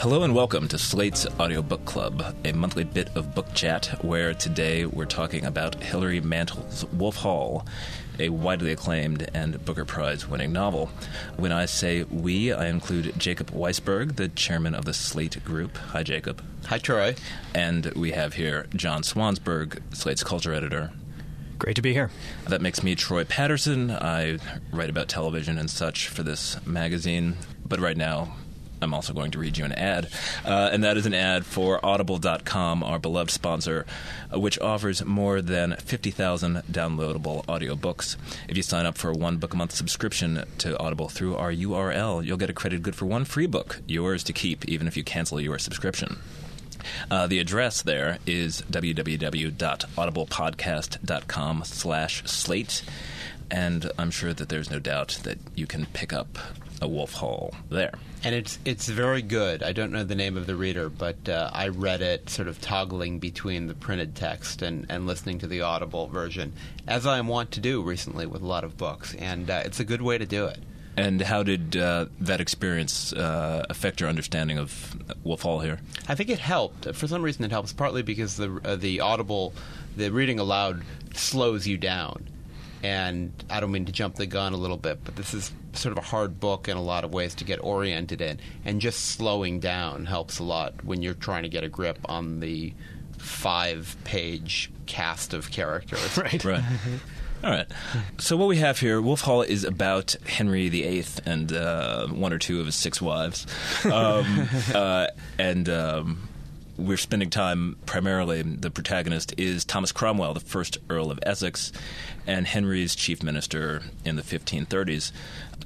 Hello and welcome to Slate's Audiobook Club, a monthly bit of book chat where today we're talking about Hilary Mantel's Wolf Hall, a widely acclaimed and Booker Prize winning novel. When I say we, I include Jacob Weisberg, the chairman of the Slate Group. Hi, Jacob. Hi, Troy. And we have here John Swansburg, Slate's culture editor. Great to be here. That makes me Troy Patterson. I write about television and such for this magazine, but right now I'm also going to read you an ad. Uh, and that is an ad for Audible.com, our beloved sponsor, uh, which offers more than 50,000 downloadable audiobooks. If you sign up for a one book a month subscription to Audible through our URL, you'll get a credit good for one free book, yours to keep, even if you cancel your subscription. Uh, the address there is www.audiblepodcast.com slash slate and I'm sure that there's no doubt that you can pick up a Wolf Hall there. And it's it's very good. I don't know the name of the reader, but uh, I read it sort of toggling between the printed text and, and listening to the Audible version, as I am wont to do recently with a lot of books. And uh, it's a good way to do it. And how did uh, that experience uh, affect your understanding of Wolf Hall here? I think it helped. For some reason, it helps. Partly because the uh, the Audible, the reading aloud slows you down and I don't mean to jump the gun a little bit, but this is sort of a hard book in a lot of ways to get oriented in, and just slowing down helps a lot when you're trying to get a grip on the five-page cast of characters. Right. Right. All right. So what we have here, Wolf Hall is about Henry VIII and uh, one or two of his six wives, um, uh, and. Um, we're spending time primarily. The protagonist is Thomas Cromwell, the first Earl of Essex, and Henry's chief minister in the 1530s.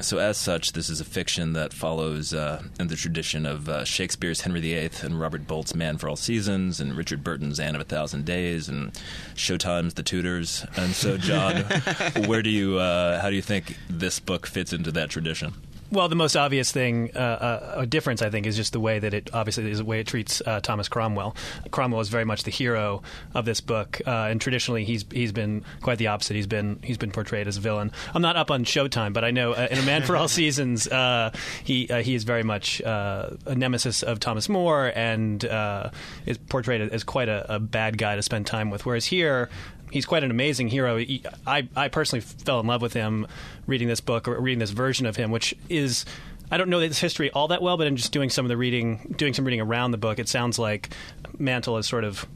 So, as such, this is a fiction that follows uh, in the tradition of uh, Shakespeare's Henry VIII and Robert Bolt's Man for All Seasons and Richard Burton's Anne of a Thousand Days and Showtime's The Tudors. And so, John, where do you, uh, how do you think this book fits into that tradition? Well, the most obvious thing, uh, uh, a difference, I think, is just the way that it obviously is the way it treats uh, Thomas Cromwell. Cromwell is very much the hero of this book, uh, and traditionally he's he's been quite the opposite. He's been he's been portrayed as a villain. I'm not up on Showtime, but I know uh, in A Man for All Seasons, uh, he he is very much a nemesis of Thomas More and is portrayed as quite a, a bad guy to spend time with. Whereas here, he's quite an amazing hero. He, I I personally fell in love with him reading this book or reading this version of him, which is. I don't know this history all that well, but in just doing some of the reading, doing some reading around the book, it sounds like Mantel has sort of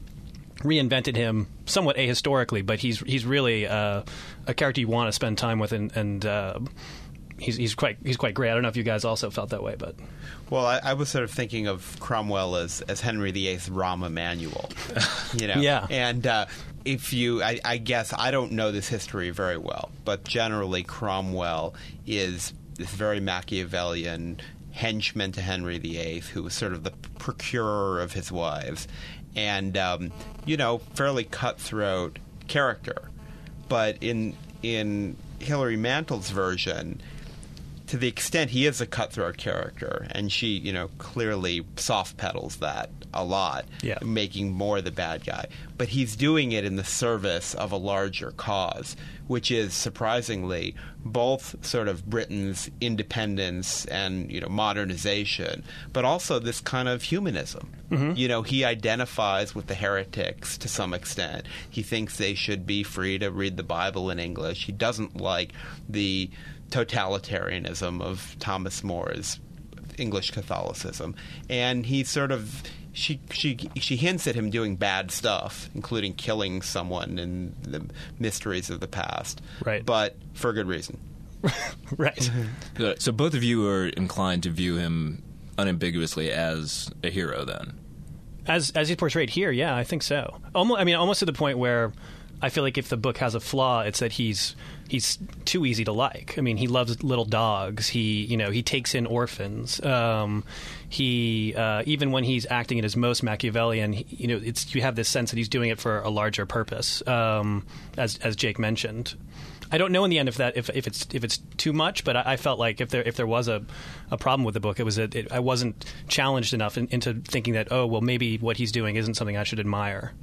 reinvented him somewhat ahistorically, but he's he's really uh, a character you want to spend time with, and, and uh, he's he's quite he's quite great. I don't know if you guys also felt that way, but well, I, I was sort of thinking of Cromwell as as Henry VIII's Rahm Emanuel, you know, yeah, and uh, if you, I, I, guess I don't know this history very well, but generally Cromwell is this very Machiavellian henchman to Henry VIII, who was sort of the procurer of his wives, and um, you know, fairly cutthroat character. But in in Hilary Mantel's version, to the extent he is a cutthroat character, and she, you know, clearly soft pedals that a lot, yeah. making more the bad guy. But he's doing it in the service of a larger cause, which is surprisingly both sort of Britain's independence and you know modernization, but also this kind of humanism. Mm-hmm. You know, he identifies with the heretics to some extent. He thinks they should be free to read the Bible in English. He doesn't like the totalitarianism of Thomas More's English Catholicism, and he sort of she she she hints at him doing bad stuff, including killing someone in the mysteries of the past. Right, but for a good reason. right. So both of you are inclined to view him unambiguously as a hero, then. As as he's portrayed here, yeah, I think so. Almost, I mean, almost to the point where I feel like if the book has a flaw, it's that he's he's too easy to like. I mean, he loves little dogs. He you know he takes in orphans. Um, he uh, even when he's acting at his most Machiavellian, you know, it's you have this sense that he's doing it for a larger purpose, um, as as Jake mentioned. I don't know in the end if that if, if it's if it's too much, but I, I, felt like if there if there was a, a problem with the book, it was that I wasn't challenged enough in, into thinking that oh well maybe what he's doing isn't something I should admire.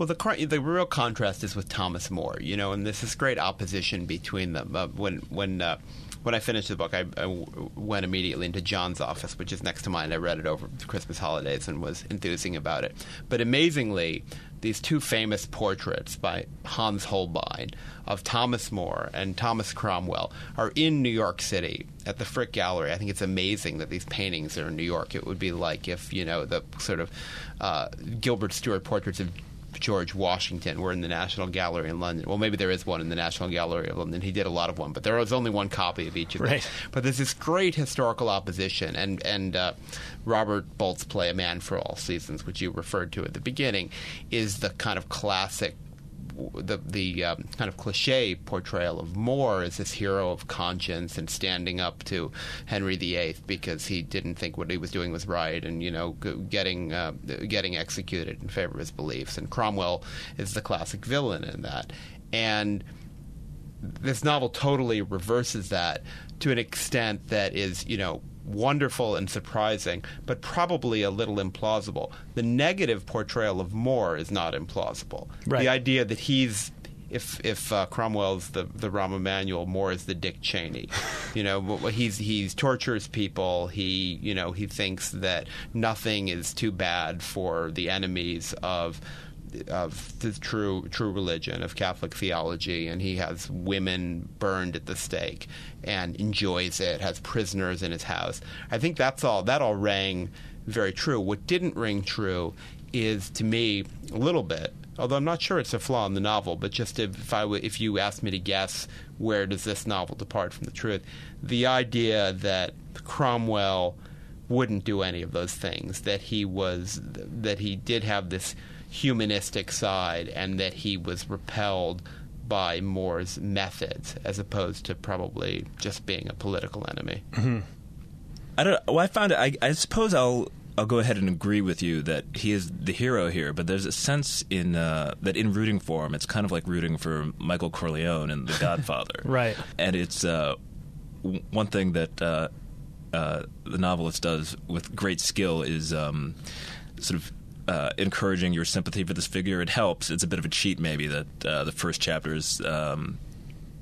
Well, the the real contrast is with Thomas More, you know, and this is great opposition between them. Uh, when when uh, when I finished the book, I went immediately into John's office, which is next to mine. I read it over the Christmas holidays and was enthusing about it. But amazingly, these two famous portraits by Hans Holbein of Thomas More and Thomas Cromwell are in New York City at the Frick Gallery. I think it's amazing that these paintings are in New York. It would be like if, you know, the sort of uh, Gilbert Stuart portraits of George Washington were in the National Gallery in London. Well, maybe there is one in the National Gallery of London. He did a lot of one, but there was only one copy of each of them. Right. But there's this great historical opposition, and and uh, Robert Bolt's play "A Man for All Seasons," which you referred to at the beginning, is the kind of classic the the um, kind of cliche portrayal of More as this hero of conscience and standing up to Henry VIII because he didn't think what he was doing was right, and you know, getting uh, getting executed in favor of his beliefs. And Cromwell is the classic villain in that, and this novel totally reverses that to an extent that is, you know, wonderful and surprising, but probably a little implausible. The negative portrayal of More is not implausible. Right. The idea that he's if if uh, Cromwell's the the Rahm Emanuel, More is the Dick Cheney. You know, he's he's tortures people. He you know he thinks that nothing is too bad for the enemies of of the true true religion of Catholic theology, and he has women burned at the stake and enjoys it. Has prisoners in his house. I think that's all. That all rang very true. What didn't ring true is to me a little bit. Although I'm not sure it's a flaw in the novel, but just if I w- if you asked me to guess where does this novel depart from the truth, the idea that Cromwell wouldn't do any of those things, that he was that he did have this humanistic side and that he was repelled by More's methods as opposed to probably just being a political enemy. I don't. Well, I found it. I, I suppose I'll. I'll go ahead and agree with you that he is the hero here, but there's a sense in uh, that in rooting for him, it's kind of like rooting for Michael Corleone in The Godfather, Right. And it's uh, w- one thing that uh, uh, the novelist does with great skill is um, sort of uh, encouraging your sympathy for this figure. It helps. It's a bit of a cheat, maybe, that uh, the first chapter is um,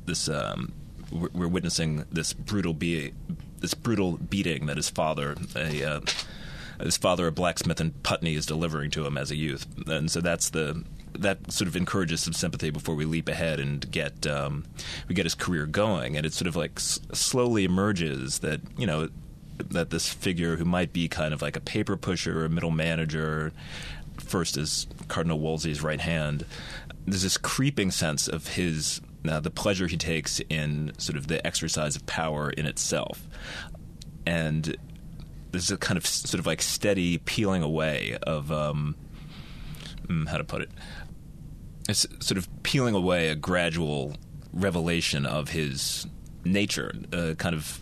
this. Um, we're, witnessing this brutal be this brutal beating that his father, a uh, his father, a blacksmith in Putney, is delivering to him as a youth, and so that's the that sort of encourages some sympathy before we leap ahead and get um, we get his career going, and it sort of like s- slowly emerges that you know that this figure who might be kind of like a paper pusher, or a middle manager, first as Cardinal Wolsey's right hand. There's this creeping sense of his uh, the pleasure he takes in sort of the exercise of power in itself, and there's a kind of sort of like steady peeling away of um, mm, how to put it. It's sort of peeling away a gradual revelation of his nature, uh, kind of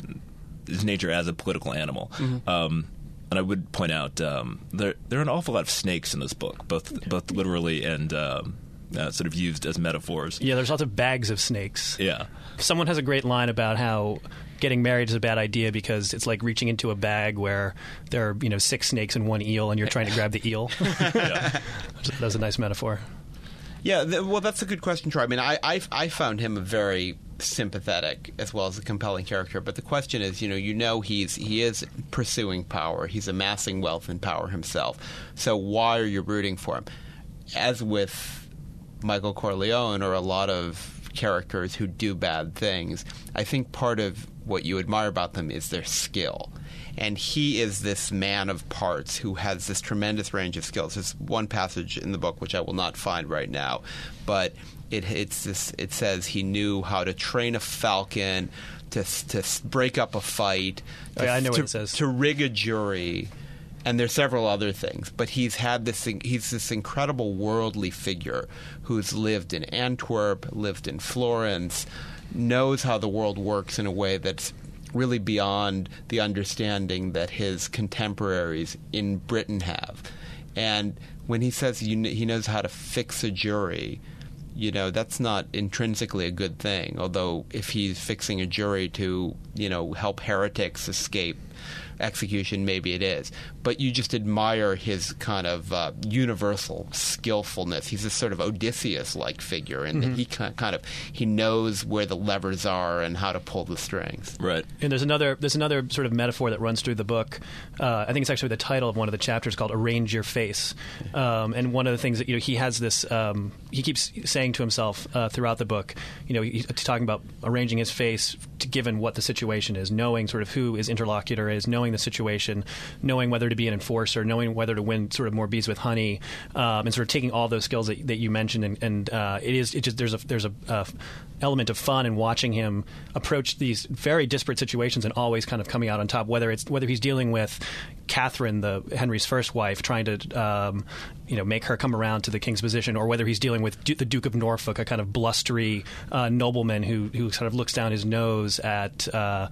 his nature as a political animal. Um, and I would point out um, there there are an awful lot of snakes in this book, both both literally and um, uh, sort of used as metaphors. Yeah, there's lots of bags of snakes. Yeah. Someone has a great line about how getting married is a bad idea because it's like reaching into a bag where there are you know six snakes and one eel, and you're trying to grab the eel. that was a nice metaphor. Yeah, th- well, that's a good question, Troy. I mean, I, I I found him a very sympathetic as well as a compelling character. But the question is, you know, you know, he's he is pursuing power. He's amassing wealth and power himself. So why are you rooting for him? As with Michael Corleone or a lot of characters who do bad things, I think part of what you admire about them is their skill. And he is this man of parts who has this tremendous range of skills. There's one passage in the book which I will not find right now, but it it's this, it says he knew how to train a falcon, to to break up a fight, Oh, yeah, I know what to, it says. to rig a jury, and there's several other things. But he's had this he's this incredible worldly figure who's lived in Antwerp, lived in Florence, knows how the world works in a way that's really beyond the understanding that his contemporaries in Britain have. And when he says he knows how to fix a jury, you know that's not intrinsically a good thing. Although if he's fixing a jury to you know help heretics escape execution, maybe it is. But you just admire his kind of uh, universal skillfulness. He's this sort of Odysseus-like figure, and mm-hmm. he kind of he knows where the levers are and how to pull the strings. Right. And there's another there's another sort of metaphor that runs through the book. Uh, I think it's actually the title of one of the chapters called "Arrange Your Face," um, and one of the things that you know he has this um, he keeps saying to himself uh, throughout the book. You know, he's talking about arranging his face to, given what the situation is, knowing sort of who his interlocutor is, knowing the situation, knowing whether to be an enforcer, knowing whether to win sort of more bees with honey, um, and sort of taking all those skills that, that you mentioned. And, and uh, it is it just there's a there's a, a element of fun in watching him approach these very disparate situations and always kind of coming out on top. Whether it's whether he's dealing with Catherine, the Henry's first wife, trying to um, you know make her come around to the king's position, or whether he's dealing with du- the Duke of Norfolk, a kind of blustery uh, nobleman who who sort of looks down his nose at uh,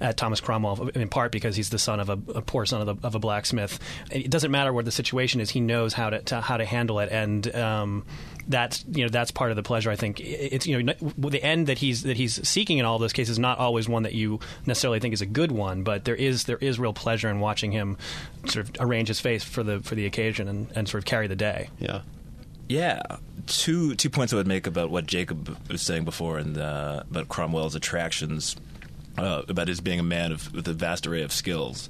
at Thomas Cromwell, in part because he's the son of a, a poor son of, the, of, a blacksmith. It doesn't matter what the situation is; he knows how to, to how to handle it, and um, that's you know that's part of the pleasure. I think it's you know the end that he's that he's seeking in all those cases is not always one that you necessarily think is a good one, but there is there is real pleasure in watching him sort of arrange his face for the for the occasion and, and sort of carry the day. Yeah. Yeah, two two points I would make about what Jacob was saying before and uh, about Cromwell's attractions, uh, about his being a man of, with a vast array of skills.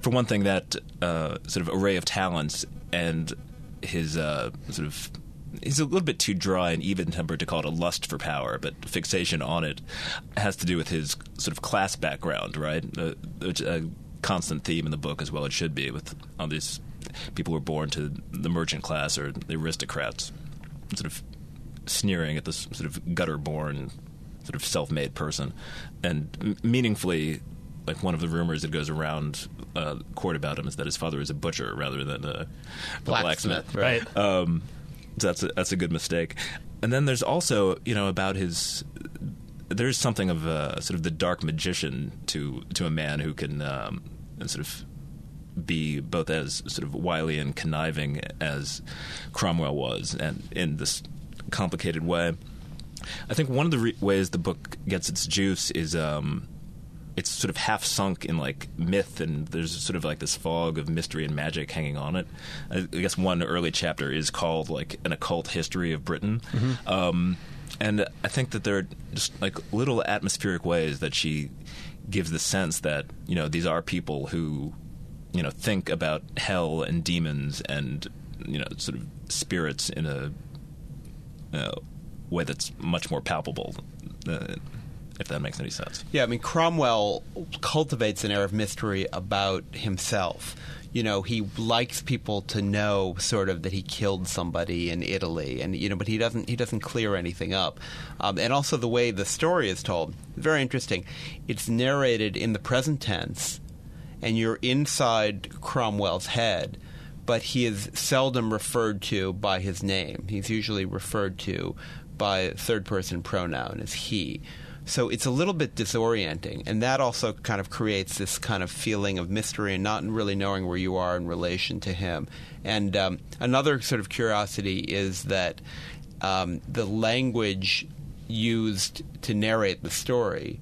For one thing, that uh, sort of array of talents and his uh, sort of he's a little bit too dry and even tempered to call it a lust for power, but fixation on it has to do with his sort of class background, right? Uh, which a constant theme in the book as well. It should be with all these people who are born to the merchant class or the aristocrats, sort of sneering at this sort of gutter-born, sort of self-made person, and m- meaningfully. Like one of the rumors that goes around uh, court about him is that his father is a butcher rather than a, a blacksmith. blacksmith. Right. Um, that's a, that's a good mistake. And then there's also you know about his. There's something of a sort of the dark magician to to a man who can um, sort of be both as sort of wily and conniving as Cromwell was, and in this complicated way. I think one of the re- ways the book gets its juice is um, it's sort of half sunk in like myth, and there's sort of like this fog of mystery and magic hanging on it. I, guess one early chapter is called like an occult history of Britain. Mm-hmm. Um, and I think that there are just like little atmospheric ways that she gives the sense that you know these are people who you know think about hell and demons and you know sort of spirits in a uh, way that's much more palpable. Uh, if that makes any sense. Yeah, I mean, Cromwell cultivates an air of mystery about himself. You know, he likes people to know sort of that he killed somebody in Italy, and you know, but he doesn't he doesn't clear anything up. Um, and also the way the story is told, very interesting. It's narrated in the present tense, and you're inside Cromwell's head but he is seldom referred to by his name. He's usually referred to by third person pronoun as he. So it's a little bit disorienting, and that also kind of creates this kind of feeling of mystery and not really knowing where you are in relation to him. And um, another sort of curiosity is that um, the language used to narrate the story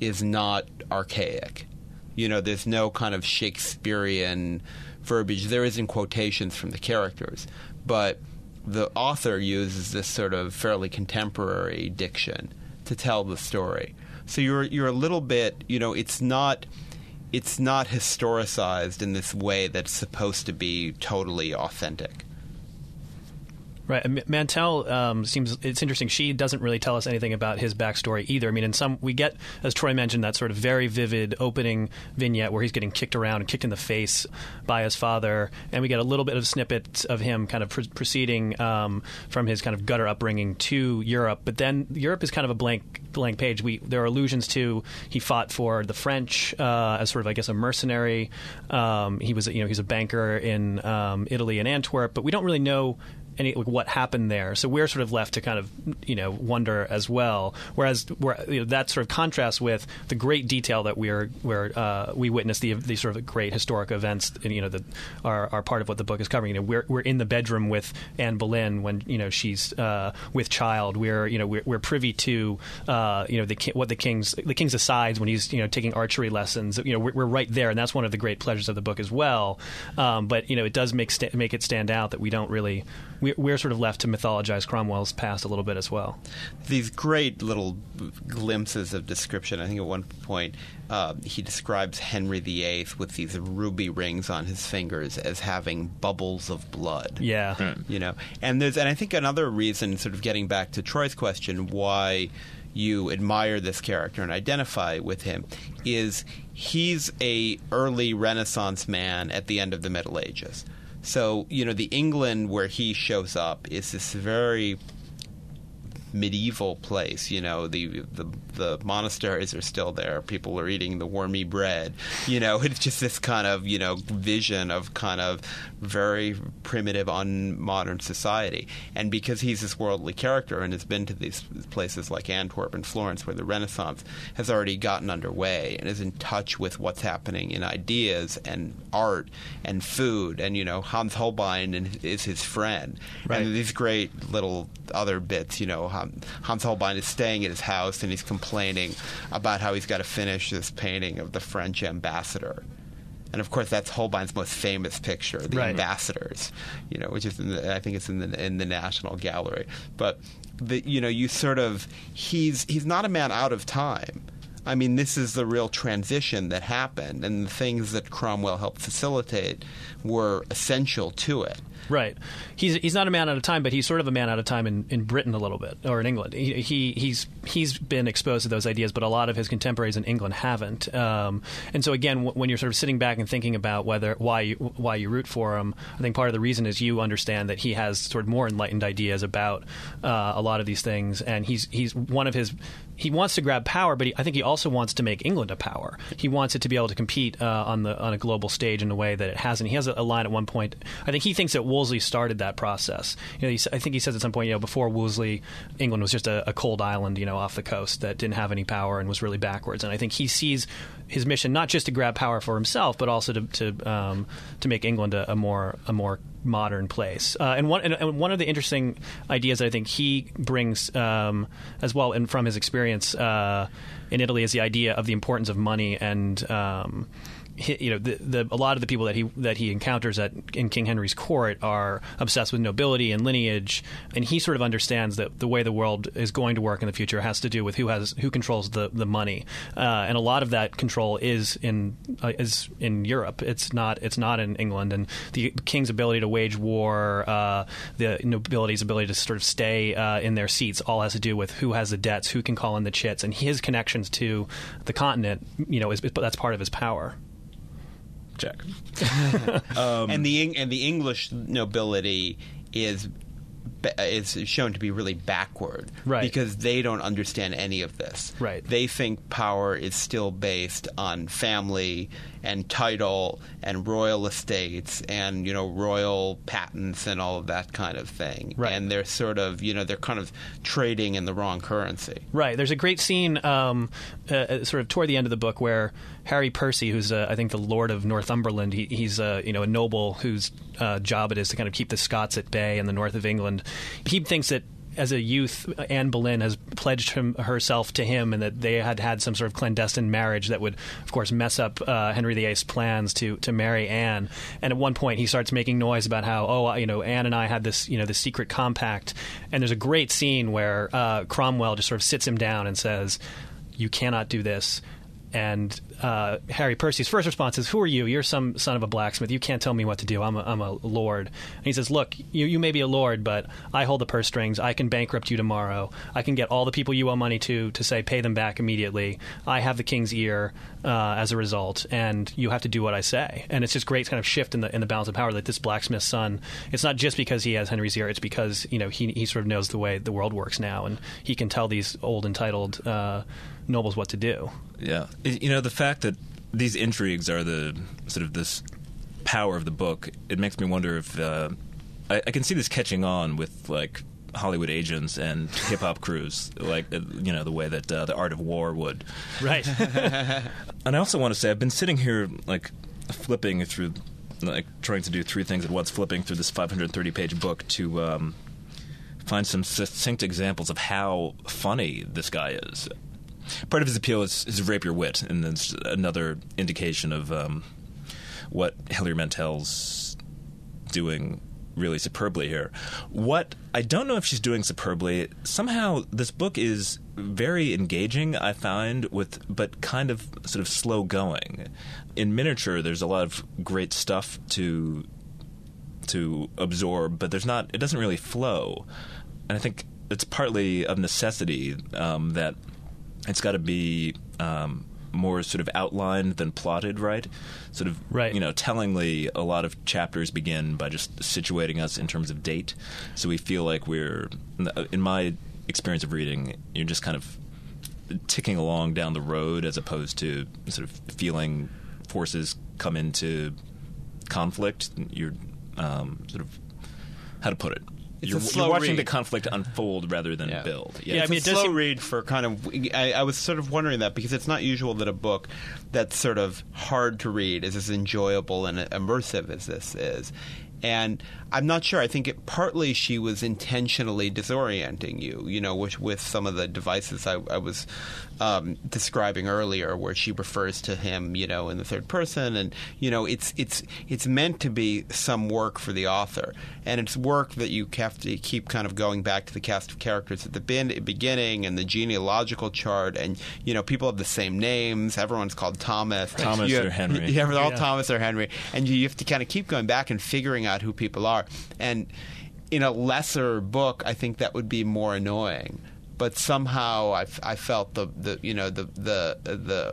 is not archaic. You know, there's no kind of Shakespearean verbiage. There is in quotations from the characters, but the author uses this sort of fairly contemporary diction to tell the story. So you're you're a little bit, you know, it's not it's not historicized in this way that's supposed to be totally authentic. Right. Mantel um, seems it's interesting. She doesn't really tell us anything about his backstory either. I mean, in some we get, as Troy mentioned, that sort of very vivid opening vignette where he's getting kicked around and kicked in the face by his father, and we get a little bit of snippets of him kind of pr- proceeding um, from his kind of gutter upbringing to Europe. But then Europe is kind of a blank blank page. We there are allusions to he fought for the French uh, as sort of I guess a mercenary. Um, he was you know he's a banker in um, Italy and Antwerp, but we don't really know any like what happened there. So we're sort of left to kind of you know wonder as well. Whereas where, you know, that sort of contrasts with the great detail that we're where uh, we witness the the sort of great historic events you know that are, are part of what the book is covering. You know, we're we're in the bedroom with Anne Boleyn when you know she's uh, with child. We're you know we're, we're privy to uh, you know the what the king's the king's asides when he's you know taking archery lessons. You know we're, we're, right there, and that's one of the great pleasures of the book as well. Um, but you know it does make sta- make it stand out that we don't really we're, we're sort of left to mythologize Cromwell's past a little bit as well. These great little glimpses of description. I think at one point uh, he describes Henry VIII with these ruby rings on his fingers as having bubbles of blood. Yeah, you know, and there's and I think another reason, sort of getting back to Troy's question, why you admire this character and identify with him is he's a early Renaissance man at the end of the Middle Ages. So, you know, the England where he shows up is this very medieval place. You know, the, the the monasteries are still there. People are eating the wormy bread. You know, it's just this kind of you know vision of kind of very primitive, unmodern society. And because he's this worldly character and has been to these places like Antwerp and Florence, where the Renaissance has already gotten underway and is in touch with what's happening in ideas and art and food, and you know, Hans Holbein is his friend, right. and these great little other bits. You know, Hans Holbein is staying at his house and he's complaining about how he's got to finish this painting of the French ambassador. And of course, that's Holbein's most famous picture, the right. ambassadors, you know, which is the, I think it's in the in the National Gallery. But the, you know, you sort of he's he's not a man out of time. I mean, this is the real transition that happened, and the things that Cromwell helped facilitate were essential to it. Right. He's he's not a man out of time, but he's sort of a man out of time in, in Britain a little bit, or in England. He, he he's he's been exposed to those ideas, but a lot of his contemporaries in England haven't. Um, and so again, w- when you're sort of sitting back and thinking about whether why you, why you root for him, I think part of the reason is you understand that he has sort of more enlightened ideas about uh, a lot of these things, and he's he's one of his he wants to grab power, but he, I think he also wants to make England a power. He wants it to be able to compete uh, on the on a global stage in a way that it hasn't. He has a, a line at one point. I think he thinks that Wolsey started that process. You know, he, I think he says at some point, you know, before Wolsey, England was just a, a cold island, you know, off the coast that didn't have any power and was really backwards. And I think he sees his mission not just to grab power for himself, but also to to, um, to make England a, a, more a more modern place. Uh, and one and one of the interesting ideas that I think he brings um, as well, and from his experience uh, in Italy, is the idea of the importance of money and. Um, you know, the, the, a lot of the people that he that he encounters at in King Henry's court are obsessed with nobility and lineage, and he sort of understands that the way the world is going to work in the future has to do with who has who controls the the money, uh, and a lot of that control is in uh, is in Europe. It's not it's not in England, and the king's ability to wage war, uh, the nobility's ability to sort of stay uh, in their seats, all has to do with who has the debts, who can call in the chits, and his connections to the continent. You know, is, that's part of his power check. um, and the and the English nobility is is shown to be really backward, right? Because they don't understand any of this, right? They think power is still based on family and title and royal estates and you know royal patents and all of that kind of thing. Right. And they're sort of you know they're kind of trading in the wrong currency. Right. There's a great scene, um, uh, uh sort of toward the end of the book, where Harry Percy, who's uh, I think the Lord of Northumberland, he, he's uh, you know a noble whose uh, job it is to kind of keep the Scots at bay in the north of England. He thinks that as a youth, Anne Boleyn has pledged him, herself to him, and that they had had some sort of clandestine marriage that would, of course, mess up uh, Henry VIII's plans to to marry Anne. And at one point, he starts making noise about how, oh, you know, Anne and I had this, you know, this secret compact. And there's a great scene where uh, Cromwell just sort of sits him down and says, "You cannot do this." And uh, Harry Percy's first response is, "Who are you? You're some son of a blacksmith. You can't tell me what to do. I'm a, I'm a lord." And he says, "Look, you, you may be a lord, but I hold the purse strings. I can bankrupt you tomorrow. I can get all the people you owe money to to say pay them back immediately. I have the king's ear uh, as a result, and you have to do what I say." And it's just great kind of shift in the in the balance of power that this blacksmith's son. It's not just because he has Henry's ear. It's because you know he he sort of knows the way the world works now, and he can tell these old entitled. Uh, nobles what to do. Yeah, you know the fact that these intrigues are the sort of this power of the book. It makes me wonder if uh, I, I can see this catching on with like Hollywood agents and hip hop crews, like uh, you know the way that uh, the Art of War would. Right. And I also want to say I've been sitting here like flipping through, like trying to do three things at once, flipping through this 530 page book to um, find some succinct examples of how funny this guy is. Part of his appeal is his rapier wit, and that's another indication of um, what Hilary Mantel's doing really superbly here. What I don't know if she's doing superbly, somehow this book is very engaging, I find, with but kind of sort of slow going. In miniature, there's a lot of great stuff to to absorb, but there's not. It doesn't really flow, and I think it's partly of necessity um, that it's got to be um, more sort of outlined than plotted, right? Sort of, Right. You know, tellingly, a lot of chapters begin by just situating us in terms of date, so we feel like we're. In my experience of reading, you're just kind of ticking along down the road as opposed to sort of feeling forces come into conflict. You're um, sort of how to put it. It's you're, a slow you're watching read. the conflict unfold rather than Yeah. build. Yeah, I it's mean, a it slow seem- read for kind of. I, I was sort of wondering that because it's not usual that a book that's sort of hard to read is as enjoyable and immersive as this is. And I'm not sure. I think it partly she was intentionally disorienting you, you know, with, with some of the devices I, I was um, describing earlier, where she refers to him, you know, in the third person, and you know, it's it's it's meant to be some work for the author, and it's work that you have to keep kind of going back to the cast of characters at the bin- beginning and the genealogical chart, and you know, people have the same names. Everyone's called Thomas. Thomas You- or Henry. Yeah, they're all Yeah. Thomas or Henry, and you have to kind of keep going back and figuring out who people are. And in a lesser book, I think that would be more annoying. But somehow I, f- I felt the, the you know the the the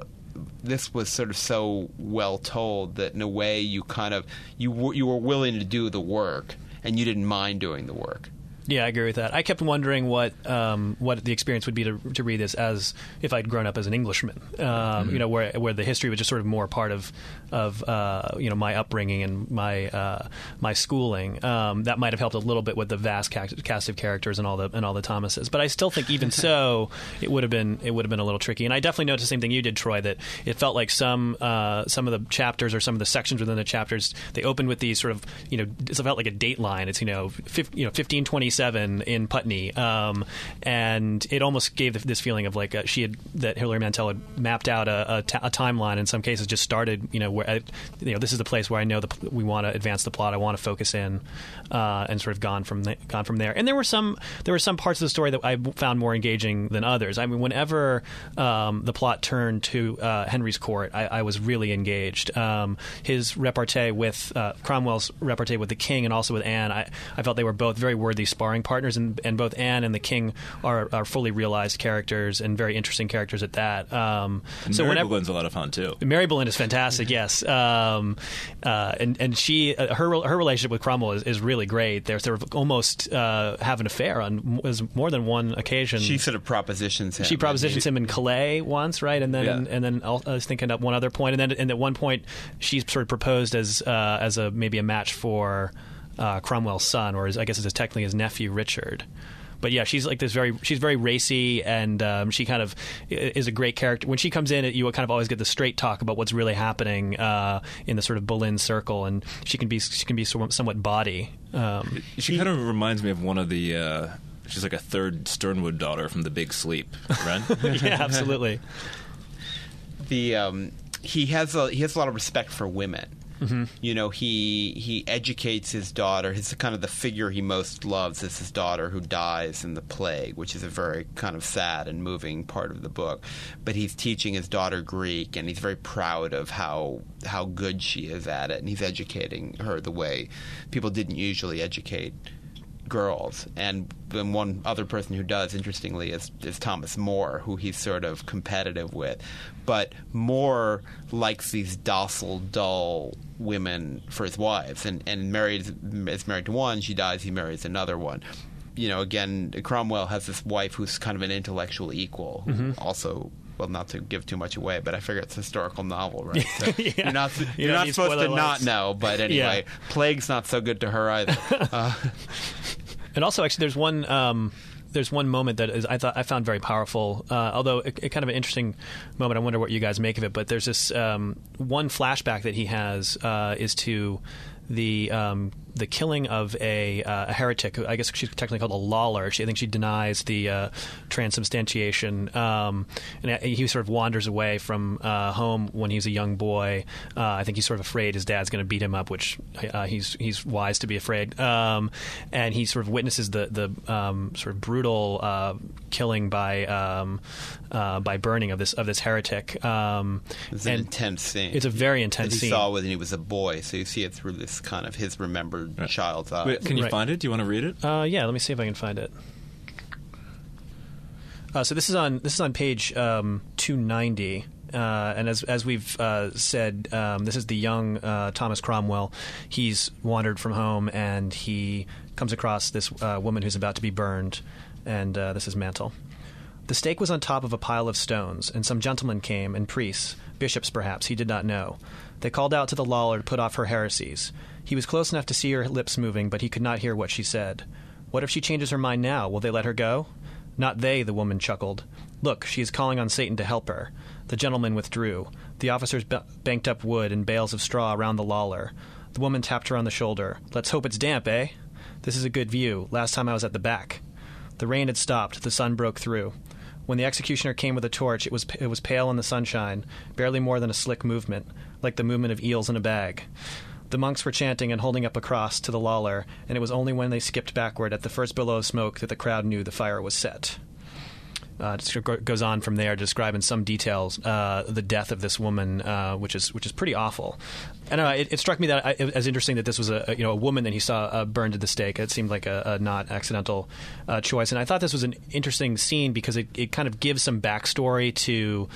this was sort of so well told that in a way you kind of you w- you were willing to do the work and you didn't mind doing the work. Yeah, I agree with that. I kept wondering what um, what the experience would be to, to read this as if I'd grown up as an Englishman. Um, You know, where where the history was just sort of more part of of uh, you know my upbringing and my uh, my schooling. Um, that might have helped a little bit with the vast cast of characters and all the and all the Thomases. But I still think even so, it would have been it would have been a little tricky. And I definitely noticed the same thing you did, Troy. That it felt like some uh, some of the chapters or some of the sections within the chapters they opened with these sort of you know it felt like a date line. It's you know fif- you know fifteen twenty seven in Putney, um, and it almost gave this feeling of like uh, she had that Hilary Mantel had mapped out a, a, a timeline. In some cases, just started you know where uh, you know this is the place where I know the, we want to advance the plot. I want to focus in uh, and sort of gone from the, gone from there. And there were some there were some parts of the story that I found more engaging than others. I mean, whenever um, the plot turned to uh, Henry's court, I, I was really engaged. Um, his repartee with uh, Cromwell's repartee with the king and also with Anne, I, I felt they were both very worthy sparring partners, and, and both Anne and the king are, are fully realized characters and very interesting characters at that. Um, And so Mary whenever Boleyn's a lot of fun too. Mary Boleyn is fantastic, yes, um, uh, and and she uh, her her relationship with Cromwell is, is really great. They're sort of almost uh, have an affair on was more than one occasion. She sort of propositions him. She propositions him in Calais once, right? And then Yeah. and, then I'll- was thinking at one other point, and then and at one point she's sort of proposed as uh, as a maybe a match for uh, Cromwell's son, or his, I guess it's technically his nephew Richard. But yeah, she's like this very she's very racy, and um, she kind of is a great character. When she comes in, you kind of always get the straight talk about what's really happening uh, in the sort of Boleyn circle, and she can be she can be somewhat somewhat body. Um, She kind of reminds me of one of the. Uh, she's like a third Sternwood daughter from The Big Sleep, right? yeah, absolutely. the um, he has a he has a lot of respect for women. Mm-hmm. You know, he he educates his daughter. His kind of the figure he most loves is his daughter who dies in the plague, which is a very kind of sad and moving part of the book. But he's teaching his daughter Greek, and he's very proud of how how good she is at it, and he's educating her the way people didn't usually educate girls. And then one other person who does, interestingly, is, is Thomas More, who he's sort of competitive with. But More likes these docile, dull women for his wives, and and married is married to one. She dies, he marries another one. You know, again, Cromwell has this wife who's kind of an intellectual equal, who also well, not to give too much away, but I figure it's a historical novel, right? So Yeah. You're not You you're don't supposed to not know, but anyway, plague's not so good to her either. Uh, And also, actually, there's one um, there's one moment that is I thought I found very powerful. Uh, although it, it kind of an interesting moment. I wonder what you guys make of it. But there's this um, one flashback that he has uh, is to the um, the killing of a, uh, a heretic. I guess she's technically called a Lollard. She, I think she denies the uh, transubstantiation, um, and he sort of wanders away from uh, home when he's a young boy. Uh, I think he's sort of afraid his dad's going to beat him up, which uh, he's he's wise to be afraid. Um, and he sort of witnesses the the um, sort of brutal uh, killing by um, uh, by burning of this of this heretic. Um, it's an intense scene. It's a very intense he scene. He saw it when he was a boy, so you see it through this kind of his remembered child's eyes. Wait, can you Right. find it? Do you want to read it? Uh, yeah, let me see if I can find it. Uh, so this is on this is on page um, 290, uh, and as as we've uh, said, um, this is the young uh, Thomas Cromwell. He's wandered from home, and he comes across this uh, woman who's about to be burned, and uh, this is Mantel. The stake was on top of a pile of stones, and some gentlemen came, and priests, bishops perhaps, he did not know. They called out to the Lollard to put off her heresies. He was close enough to see her lips moving, but he could not hear what she said. What if she changes her mind now? Will they let her go? Not they, the woman chuckled. Look, she is calling on Satan to help her. The gentleman withdrew. The officers b- banked up wood and bales of straw around the Lollard. The woman tapped her on the shoulder. Let's hope it's damp, eh? This is a good view. Last time I was at the back. The rain had stopped. The sun broke through. When the executioner came with a torch, it was it was pale in the sunshine, barely more than a slick movement, like the movement of eels in a bag. The monks were chanting and holding up a cross to the Lollard, and it was only when they skipped backward at the first billow of smoke that the crowd knew the fire was set. Uh, it goes on from there, describing some details uh, the death of this woman, uh, which is which is pretty awful. And uh, it, it struck me that I, it, as interesting that this was a you know a woman that he saw uh, burned at the stake. It seemed like a, a not accidental uh, choice, and I thought this was an interesting scene because it, it kind of gives some backstory to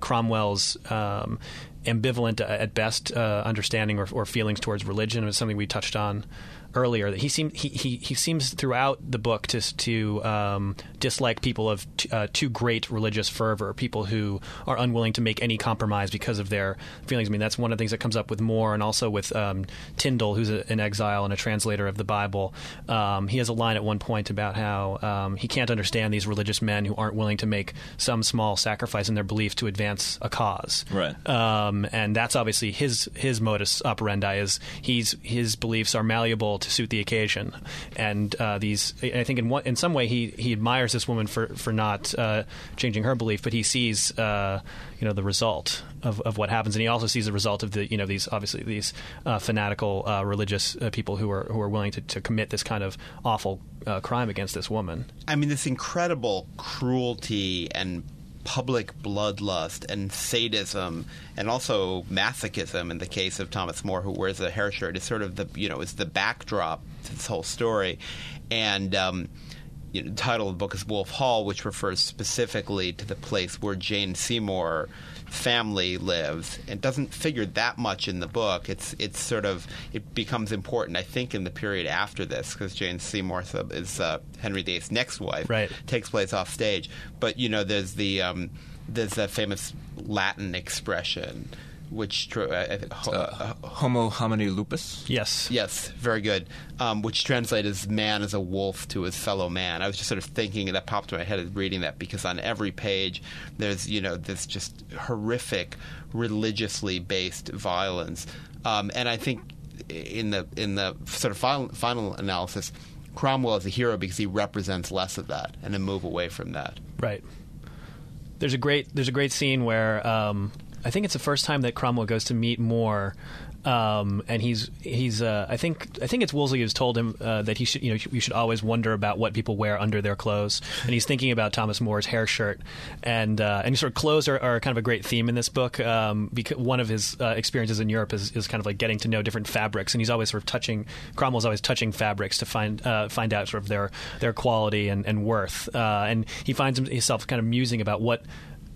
Cromwell's. Um, ambivalent at best understanding or, or feelings towards religion. It was something we touched on earlier. That he seemed he, he, he seems throughout the book to to um, dislike people of t- uh, too great religious fervor, people who are unwilling to make any compromise because of their feelings. I mean, that's one of the things that comes up with More and also with um, Tyndale, who's a, an exile and a translator of the Bible. Um, he has a line at one point about how um, he can't understand these religious men who aren't willing to make some small sacrifice in their belief to advance a cause. Right. Um, and that's obviously his his modus operandi is he's his beliefs are malleable to suit the occasion, and uh, these I think in one, in some way he, he admires this woman for for not uh, changing her belief, but he sees uh, you know the result of, of what happens, and he also sees the result of the you know these obviously these uh, fanatical uh, religious uh, people who are who are willing to, to commit this kind of awful crime against this woman. I mean, this incredible cruelty and public bloodlust and sadism and also masochism in the case of Thomas More, who wears a hair shirt, is sort of the you know is the backdrop to this whole story, and. Um, you know, the title of the book is Wolf Hall, which refers specifically to the place where Jane Seymour family lives. It doesn't figure that much in the book. It's it's sort of it becomes important, I think, in the period after this because Jane Seymour is uh, Henry VIII's next wife. Right. Takes place off stage, but you know, there's the um, there's that famous Latin expression. Which tr- I I think, ho- Uh, homo homini lupus. Yes. Yes, very good. Um, which translates as "man as a wolf to his fellow man." I was just sort of thinking that popped in my head as reading that because on every page there's you know this just horrific, religiously based violence, um, and I think in the in the sort of final, final analysis, Cromwell is a hero because he represents less of that and a move away from that. Right. There's a great there's a great scene where um, I think it's the first time that Cromwell goes to meet More, um, and he's he's uh, I think I think it's Wolsey who's told him uh, that he should you know you should always wonder about what people wear under their clothes, and he's thinking about Thomas More's hair shirt, and uh, and sort of clothes are, are kind of a great theme in this book um, because one of his uh, experiences in Europe is, is kind of like getting to know different fabrics, and he's always sort of touching Cromwell's always touching fabrics to find uh, find out sort of their their quality and, and worth, uh, and he finds himself kind of musing about what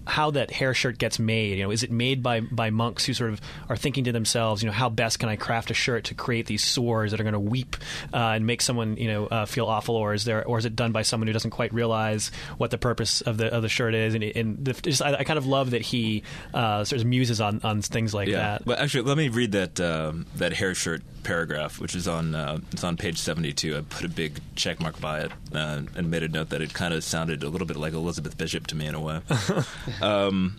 how that hair shirt gets made. You know, is it made by by monks who sort of are thinking to themselves, you know, how best can I craft a shirt to create these sores that are going to weep uh, and make someone you know uh, feel awful, or is there or is it done by someone who doesn't quite realize what the purpose of the of the shirt is? And, and the, just, I, I, kind of love that he uh, sort of muses on on things like yeah. that. Well, actually, let me read that um, that hair shirt paragraph, which is on uh, it's on page seventy two. I put a big check mark by it uh, and made a note that it kind of sounded a little bit like Elizabeth Bishop to me in a way. um,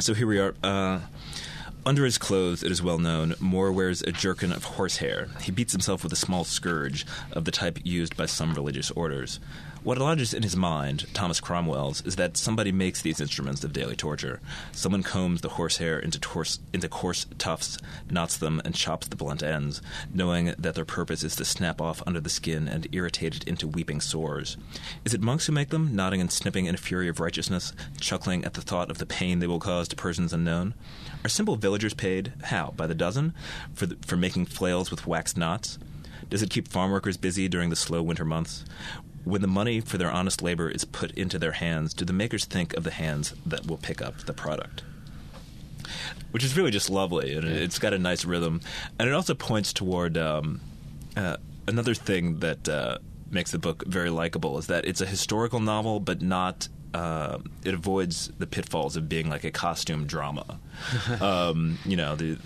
so here we are. Uh, under his clothes, it is well known, More wears a jerkin of horsehair. He beats himself with a small scourge of the type used by some religious orders. What lodges in his mind, Thomas Cromwell's, is that somebody makes these instruments of daily torture. Someone combs the horsehair into, torse, into coarse tufts, knots them, and chops the blunt ends, knowing that their purpose is to snap off under the skin and irritate it into weeping sores. Is it monks who make them, nodding and snipping in a fury of righteousness, chuckling at the thought of the pain they will cause to persons unknown? Are simple villagers paid? How? By the dozen? For, the, for making flails with waxed knots? Does it keep farm workers busy during the slow winter months? When the money for their honest labor is put into their hands, do the makers think of the hands that will pick up the product? Which is really just lovely, and it's got a nice rhythm, and it also points toward um, uh, another thing that uh, makes the book very likable is that it's a historical novel, but not. Uh, it avoids the pitfalls of being like a costume drama. um, you know, the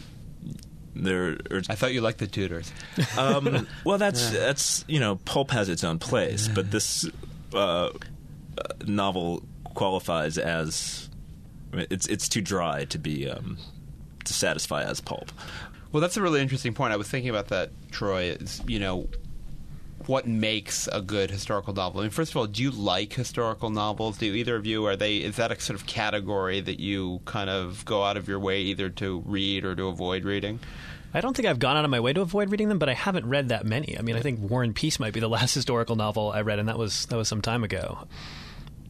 there. Are, I thought you liked the Tudors. Um, well, that's that's you know, pulp has its own place, but this uh, novel qualifies as it's it's too dry to be um, to satisfy as pulp. Well, that's a really interesting point. I was thinking about that, Troy. Is you know what makes a good historical novel? I mean, first of all, do you like historical novels? Do either of you are they? Is that a sort of category that you kind of go out of your way either to read or to avoid reading? I don't think I've gone out of my way to avoid reading them, but I haven't read that many. I mean, I think War and Peace might be the last historical novel I read, and that was that was some time ago.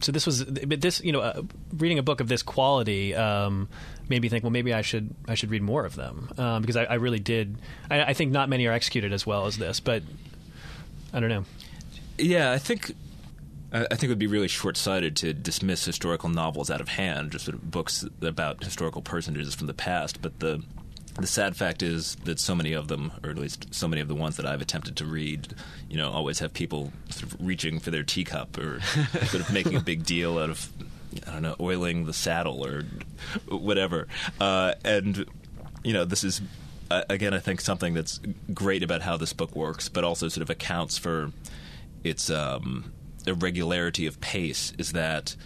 So this was, but this, you know, uh, reading a book of this quality um, made me think, well, maybe I should I should read more of them um, because I, I, really did. I, I think not many are executed as well as this, but I don't know. Yeah, I think I think it would be really short-sighted to dismiss historical novels out of hand, just sort of books about historical personages from the past. But the the sad fact is that so many of them, or at least so many of the ones that I've attempted to read, you know, always have people sort of reaching for their teacup or sort of making a big deal out of, I don't know, oiling the saddle or whatever. Uh, and you know, this is again, I think something that's great about how this book works, but also sort of accounts for its um, irregularity of pace. Is that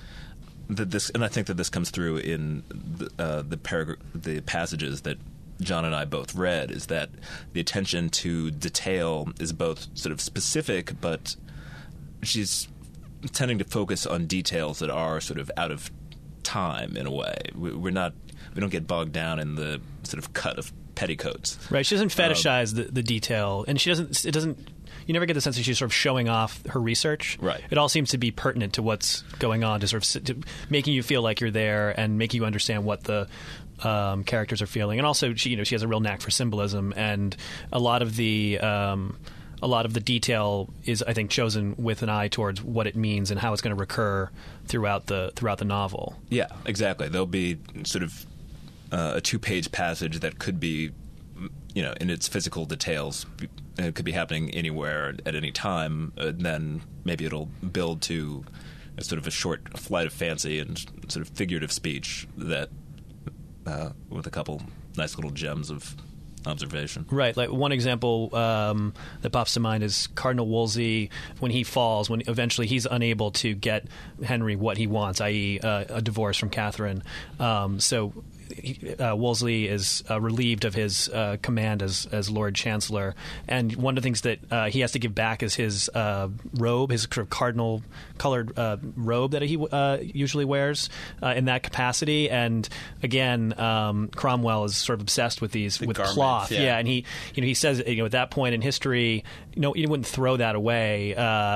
that this, and I think that this comes through in the uh, the, parag- the passages that John and I both read is that the attention to detail is both sort of specific, but she's tending to focus on details that are sort of out of time in a way. We're not, we don't get bogged down in the sort of cut of petticoats. Right. She doesn't fetishize um, the, the detail, and she doesn't. It doesn't. You never get the sense that she's sort of showing off her research. Right. It all seems to be pertinent to what's going on, to sort of to making you feel like you're there and making you understand what the um, characters are feeling. And also, she you know she has a real knack for symbolism, and a lot of the. Um, a lot of the detail is, I think, chosen with an eye towards what it means and how it's going to recur throughout the throughout the novel. Yeah, exactly. There'll be sort of uh, a two-page passage that could be, you know, in its physical details, it could be happening anywhere at any time. And then maybe it'll build to a sort of a short flight of fancy and sort of figurative speech that, uh, with a couple nice little gems of observation. Right. Like one example um, that pops to mind is Cardinal Wolsey when he falls, when eventually he's unable to get Henry what he wants, i.e., uh, a divorce from Catherine. Um, so uh, Wolsey is uh, relieved of his uh, command as as Lord Chancellor, and one of the things that uh, he has to give back is his uh, robe, his sort of cardinal colored uh, robe that he usually wears in that capacity. And again, um, Cromwell is sort of obsessed with these the with garments, cloth, yeah. yeah. And he you know he says you know at that point in history, you know you wouldn't throw that away.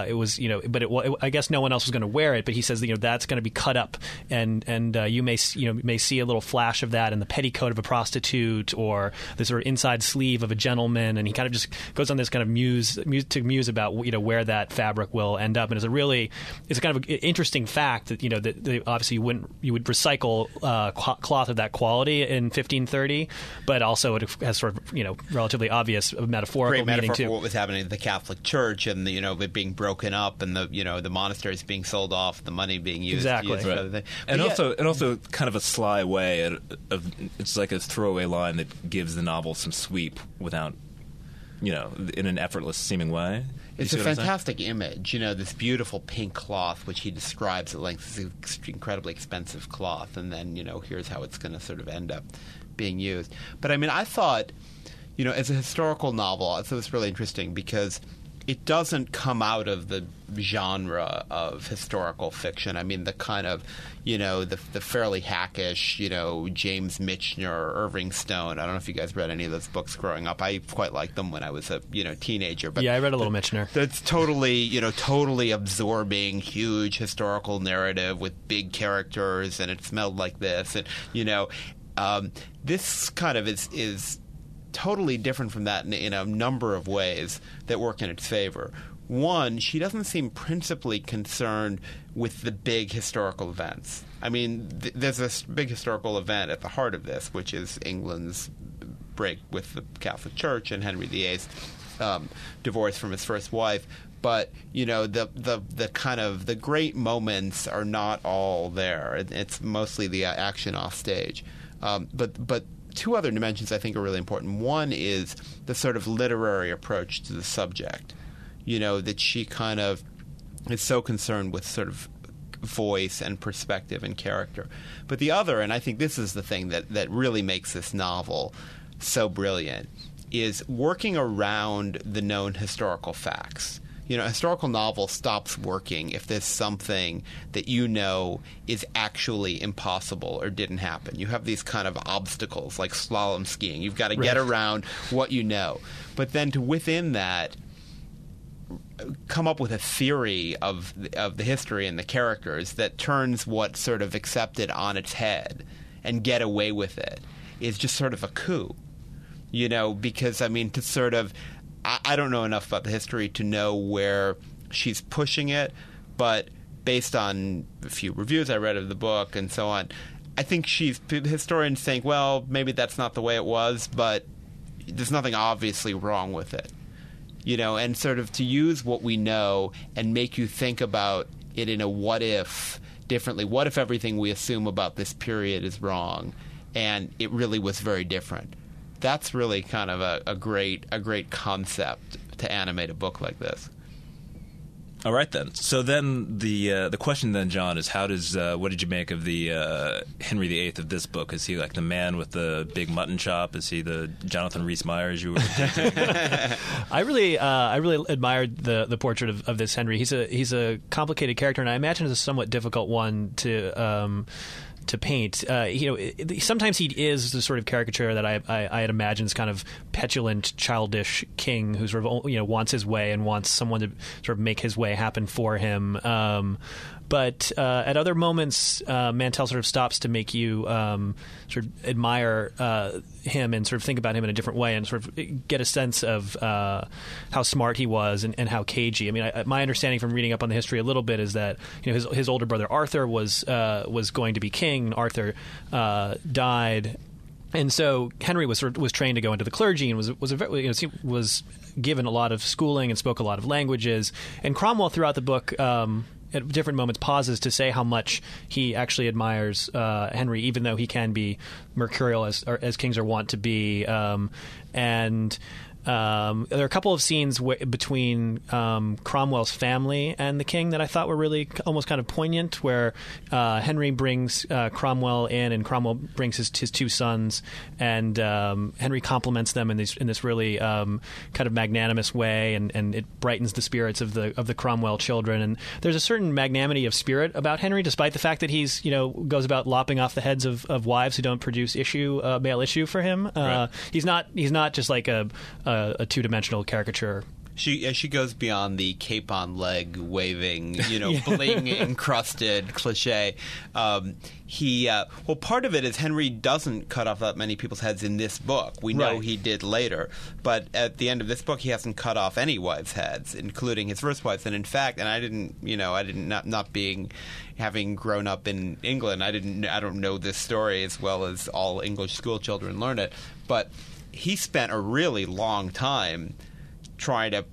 it was you know, but it, it, I guess no one else was going to wear it. But he says you know that's going to be cut up, and and you may you know may see a little flash sash of that and the petticoat of a prostitute or the sort of inside sleeve of a gentleman, and he kind of just goes on this kind of muse, muse to muse about you know where that fabric will end up, and it's a really it's a kind of interesting fact that you know that, that obviously you wouldn't you would recycle uh, cloth of that quality in 1530, but also it has sort of you know relatively obvious metaphorical Great meaning metaphor too. for what was happening to the Catholic Church and the, you know it being broken up and the you know the monasteries being sold off, the money being used, Exactly. used Right. other things. And But yeah, also, and also, kind of a sly way of, of it's like a throwaway line that gives the novel some sweep without, you know, in an effortless seeming way. You It's a what I'm saying? fantastic image, you know, this beautiful pink cloth, which he describes at length as ex- incredibly expensive cloth, and then, you know, here's how it's going to sort of end up being used. But I mean, I thought, you know, as a historical novel, I thought it was really interesting because it doesn't come out of the genre of historical fiction. I mean, the kind of, you know, the, the fairly hackish, you know, James Michener or Irving Stone. I don't know if you guys read any of those books growing up. I quite liked them when I was a, you know, teenager. But yeah, I read a little Michener. that's totally, you know, totally absorbing, huge historical narrative with big characters, and it smelled like this, and you know, um, this kind of is is totally different from that in, in a number of ways that work in its favor. One, she doesn't seem principally concerned with the big historical events. I mean, th- there's this big historical event at the heart of this, which is England's break with the Catholic Church and Henry VIII's um, divorce from his first wife. But you know the, the the kind of the great moments are not all there. It's mostly the action off stage. Um, but but two other dimensions I think are really important. One is the sort of literary approach to the subject. You know that she kind of is so concerned with sort of voice and perspective and character. But the other, and I think this is the thing that, that really makes this novel so brilliant, is working around the known historical facts. You know, a historical novel stops working if there's something that you know is actually impossible or didn't happen. You have these kind of obstacles like slalom skiing. You've got to get around what you know. But then to within that, come up with a theory of of the history and the characters that turns what's sort of accepted on its head and get away with it is just sort of a coup. You know, because I mean to sort of I, I don't know enough about the history to know where she's pushing it, but based on a few reviews I read of the book and so on, I think she's historians think, well, maybe that's not the way it was, but there's nothing obviously wrong with it you know, and sort of to use what we know and make you think about it in a what if differently. What if everything we assume about this period is wrong, and it really was very different? That's really kind of a, a great a great concept to animate a book like this. All right then. So then the uh, the question then, John, is how does uh, what did you make of the uh, Henry VIII of this book? Is he like the man with the big mutton chop? Is he the Jonathan Rhys Meyers you were? I really, uh, I really admired the the portrait of, of this Henry. He's a he's a complicated character, and I imagine it's a somewhat difficult one to. Um, to paint, uh, you know, sometimes he is the sort of caricature that I, I, I had imagined as kind of petulant, childish king who sort of you know wants his way and wants someone to sort of make his way happen for him. Um, but uh, at other moments, uh, Mantel sort of stops to make you um, sort of admire uh, him and sort of think about him in a different way and sort of get a sense of uh, how smart he was and, and how cagey. I mean, I, my understanding from reading up on the history a little bit is that you know his, his older brother Arthur was uh, was going to be king. Arthur uh, died. And so Henry was sort of, was trained to go into the clergy and was was a, you know, was given a lot of schooling and spoke a lot of languages. And Cromwell throughout the book. Um, at different moments, pauses to say how much he actually admires uh, Henry, even though he can be mercurial as as kings are wont to be. Um, and um, there are a couple of scenes w- between um, Cromwell's family and the king that I thought were really almost kind of poignant, where uh, Henry brings uh, Cromwell in, and Cromwell brings his, his two sons, and um, Henry compliments them in this in this really um, kind of magnanimous way, and, and it brightens the spirits of the of the Cromwell children. And there's a certain magnanimity of spirit about Henry, despite the fact that he's you know goes about lopping off the heads of, of wives who don't produce issue uh, male issue for him. Uh, Right. He's not he's not just like a a, a two dimensional caricature She she goes beyond the cape on leg waving, you know, bling encrusted cliche. Um, he uh, well, part of it is Henry doesn't cut off that many people's heads in this book. We know Right. he did later, but at the end of this book, he hasn't cut off any wives' heads, including his first wives. And in fact, and I didn't, you know, I didn't not not being having grown up in England, I didn't, I don't know this story as well as all English school children learn it, but he spent a really long time trying to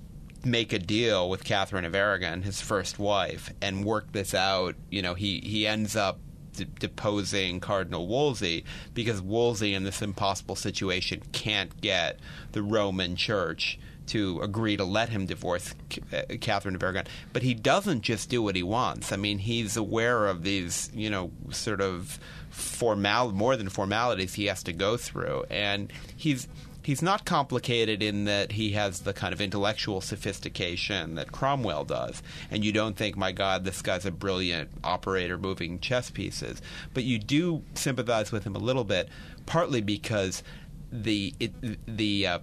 make a deal with Catherine of Aragon, his first wife, and work this out. You know, he he ends up de- deposing Cardinal Wolsey because Wolsey, in this impossible situation, can't get the Roman Church to agree to let him divorce uh, Catherine of Aragon. But he doesn't just do what he wants. I mean, he's aware of these, you know, sort of formal more than formalities he has to go through, and he's he's not complicated in that he has the kind of intellectual sophistication that Cromwell does. And you don't think, my God, this guy's a brilliant operator moving chess pieces. But you do sympathize with him a little bit, partly because the it, the uh,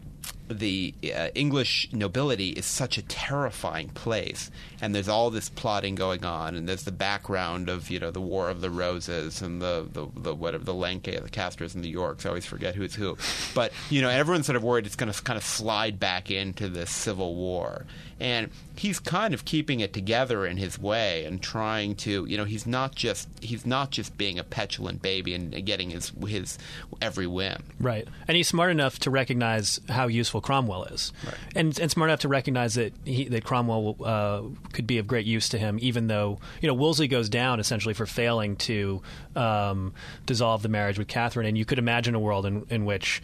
the uh, English nobility is such a terrifying place, and there's all this plotting going on, and there's the background of you know the War of the Roses and the the, the whatever the Lancaster, the Castors, and the Yorks. I always forget who's who, but you know everyone's sort of worried it's going to kind of slide back into this civil war, and he's kind of keeping it together in his way and trying to you know he's not just he's not just being a petulant baby and getting his his every whim. Right. And he's smart enough to recognize how useful Cromwell is. Right. And, and smart enough to recognize that he, that Cromwell uh, could be of great use to him, even though, you know, Wolsey goes down essentially for failing to um, dissolve the marriage with Catherine. And you could imagine a world in, in which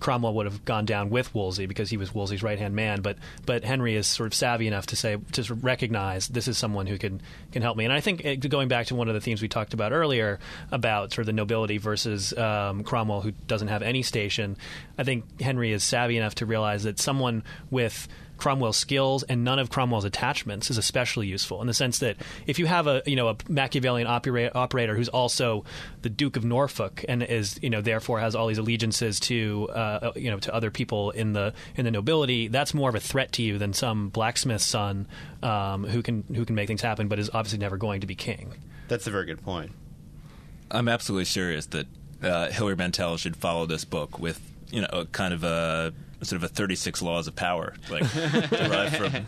Cromwell would have gone down with Wolsey because he was Wolsey's right hand man, but but Henry is sort of savvy enough to say to recognize this is someone who can can help me. And I think uh, going back to one of the themes we talked about earlier about sort of the nobility versus um, Cromwell who doesn't have any station, I think Henry is savvy enough to realize that someone with Cromwell's skills and none of Cromwell's attachments is especially useful in the sense that if you have a you know a Machiavellian opera- operator who's also the Duke of Norfolk and is you know therefore has all these allegiances to uh, you know to other people in the in the nobility, that's more of a threat to you than some blacksmith's son um, who can who can make things happen, but is obviously never going to be king. That's a very good point. I'm absolutely serious that uh, Hilary Mantel should follow this book with, you know, a kind of a sort of a 36 laws of power, like derived from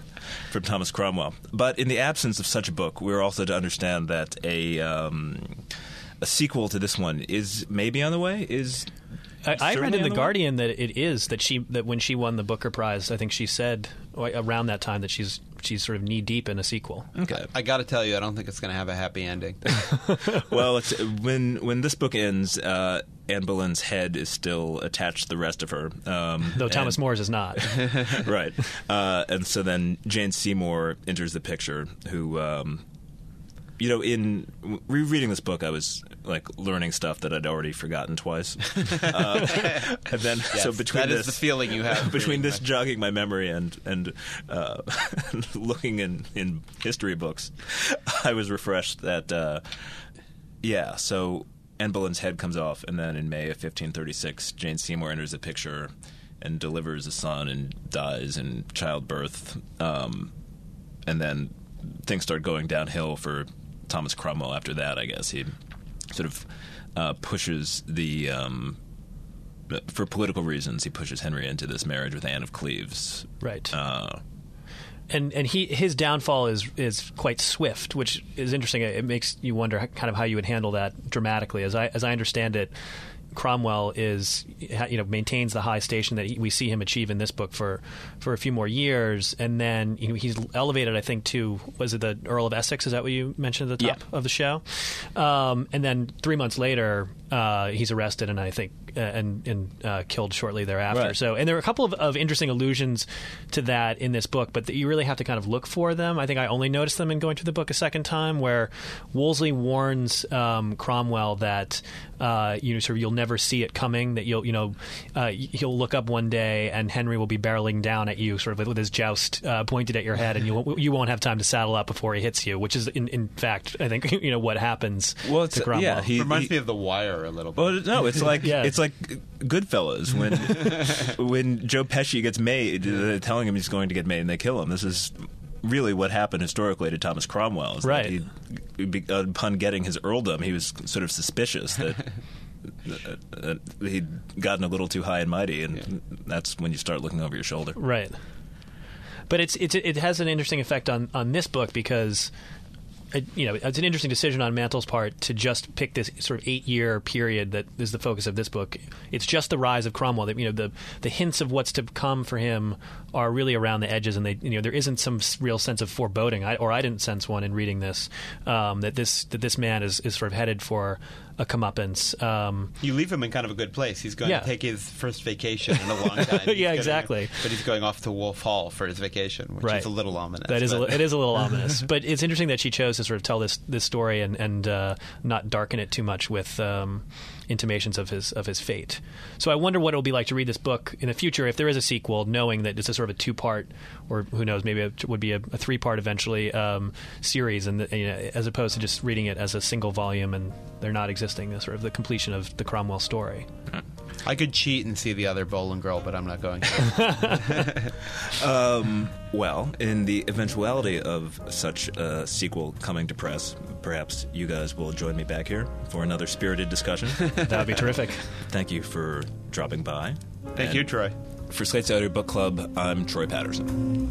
from Thomas Cromwell. But in the absence of such a book, we're also to understand that a um, a sequel to this one is maybe on the way. Is I, I read in on the way? Guardian that it is that she that when she won the Booker Prize, I think she said around that time that she's she's sort of knee deep in a sequel. Okay. I got to tell you, I don't think it's going to have a happy ending. well, it's, when when this book ends, uh, Anne Boleyn's head is still attached to the rest of her. Um, Though Thomas and- More's is not. right. Uh, and so then Jane Seymour enters the picture, who, um, you know, in w- rereading this book, I was like learning stuff that I'd already forgotten twice. uh, and then, so between that is this, the feeling you have between this that. jogging my memory and and uh, looking in in history books, I was refreshed that, uh, yeah. So Anne Boleyn's head comes off, and then in May of 1536, Jane Seymour enters the picture and delivers a son and dies in childbirth. Um, and then things start going downhill for Thomas Cromwell after that, I guess. He sort of uh, pushes the. Um, for political reasons, he pushes Henry into this marriage with Anne of Cleves. Right. Uh, and and he his downfall is is quite swift, which is interesting. It makes you wonder how- kind of how you would handle that dramatically. As I as I understand it, Cromwell is you know maintains the high station that he, we see him achieve in this book for for a few more years, and then you know, he's elevated, I think, to was it the Earl of Essex? Is that what you mentioned at the top Yeah. of the show? Um, and then three months later, uh, he's arrested, and I think uh, and and uh, killed shortly thereafter. Right. So, and there are a couple of, of interesting allusions to that in this book, but that you really have to kind of look for them. I think I only noticed them in going through the book a second time, where Wolsey warns um, Cromwell that uh, you know, sort of you'll never see it coming. That you'll, you know, uh, he'll look up one day and Henry will be barreling down at you, sort of with his joust uh, pointed at your head, and you won't- you won't have time to saddle up before he hits you. Which is, in, in fact, I think you know what happens well, it's, to Cromwell. yeah, he, Reminds he- me of The Wire her a little bit. Well, no, it's like Yeah. it's like Goodfellas when when Joe Pesci gets made, uh, telling him he's going to get made, and they kill him. This is really what happened historically to Thomas Cromwell. is Right. He, he upon getting his earldom, he was sort of suspicious that. uh, uh, he'd gotten a little too high and mighty, and that's when you start looking over your shoulder. Right. But it's, it's it has an interesting effect on, on this book because you know it's an interesting decision on Mantel's part to just pick this sort of eight year period that is the focus of this book. It's just the rise of Cromwell. That you know the the hints of what's to come for him are really around the edges, and they you know there isn't some real sense of foreboding, I, or I didn't sense one in reading this um, that this that this man is, is sort of headed for a comeuppance. Um, You leave him in kind of a good place. He's going Yeah. to take his first vacation in a long time. Yeah, exactly. but he's going off to Wolf Hall for his vacation, which Right. is a little ominous. That is, a, it is a little ominous, but it's interesting that she chose to sort of tell this this story and and uh, not darken it too much with um, intimations of his of his fate. So I wonder what it'll be like to read this book in the future if there is a sequel, knowing that it's a sort of a two part or who knows maybe it would be a, a three part eventually um, series, and you know, as opposed to just reading it as a single volume and they're not existing, the sort of the completion of the Cromwell story. I could cheat and see the other Boleyn Girl, but I'm not going to. Um, well, in the eventuality of such a sequel coming to press, perhaps you guys will join me back here for another spirited discussion. That would be terrific. Thank you for dropping by. Thank And you, Troy. For Slate's Audio Book Club, I'm Troy Patterson.